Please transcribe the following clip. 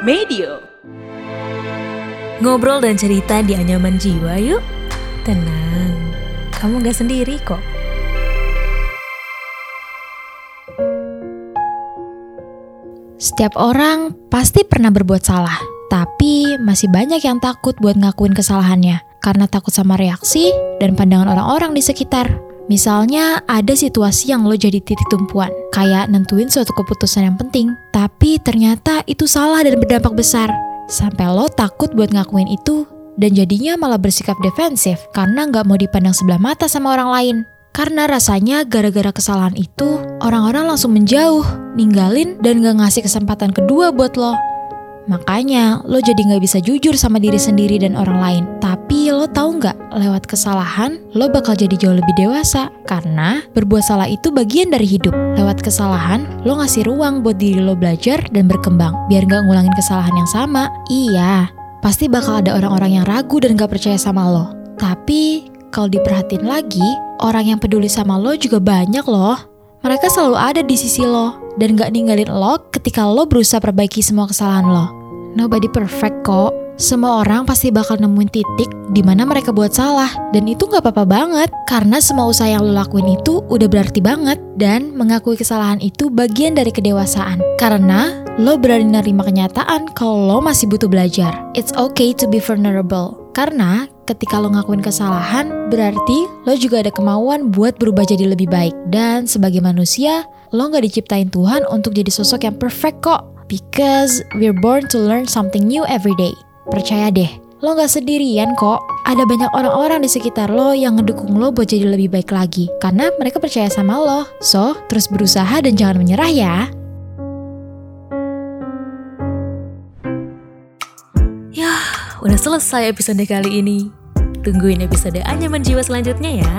Medio. Ngobrol dan cerita di anyaman jiwa yuk. Tenang, kamu gak sendiri kok. Setiap orang pasti pernah berbuat salah, tapi masih banyak yang takut buat ngakuin kesalahannya karena takut sama reaksi dan pandangan orang-orang di sekitar. Misalnya ada situasi yang lo jadi titik tumpuan, kayak nentuin suatu keputusan yang penting, tapi ternyata itu salah dan berdampak besar. Sampai lo takut buat ngakuin itu, dan jadinya malah bersikap defensif karena nggak mau dipandang sebelah mata sama orang lain. Karena rasanya gara-gara kesalahan itu, orang-orang langsung menjauh, ninggalin, dan gak ngasih kesempatan kedua buat lo. Makanya lo jadi gak bisa jujur sama diri sendiri dan orang lain. Tapi lo tahu nggak, lewat kesalahan lo bakal jadi jauh lebih dewasa. Karena berbuat salah itu bagian dari hidup. Lewat kesalahan, lo ngasih ruang buat diri lo belajar dan berkembang. Biar gak ngulangin kesalahan yang sama. Iya, pasti bakal ada orang-orang yang ragu dan gak percaya sama lo. Tapi kalau diperhatiin lagi, orang yang peduli sama lo juga banyak loh. Mereka selalu ada di sisi lo dan gak ninggalin lo ketika lo berusaha perbaiki semua kesalahan lo. Nobody perfect kok. Semua orang pasti bakal nemuin titik di mana mereka buat salah dan itu gak apa-apa banget karena semua usaha yang lo lakuin itu udah berarti banget dan mengakui kesalahan itu bagian dari kedewasaan karena lo berani nerima kenyataan kalau lo masih butuh belajar. It's okay to be vulnerable karena ketika lo ngakuin kesalahan berarti lo juga ada kemauan buat berubah jadi lebih baik dan sebagai manusia lo gak diciptain Tuhan untuk jadi sosok yang perfect kok because we're born to learn something new every day. Percaya deh, lo gak sendirian kok. Ada banyak orang-orang di sekitar lo yang ngedukung lo buat jadi lebih baik lagi. Karena mereka percaya sama lo. So, terus berusaha dan jangan menyerah ya. Yah, udah selesai episode kali ini. Tungguin episode Anyaman Jiwa selanjutnya ya.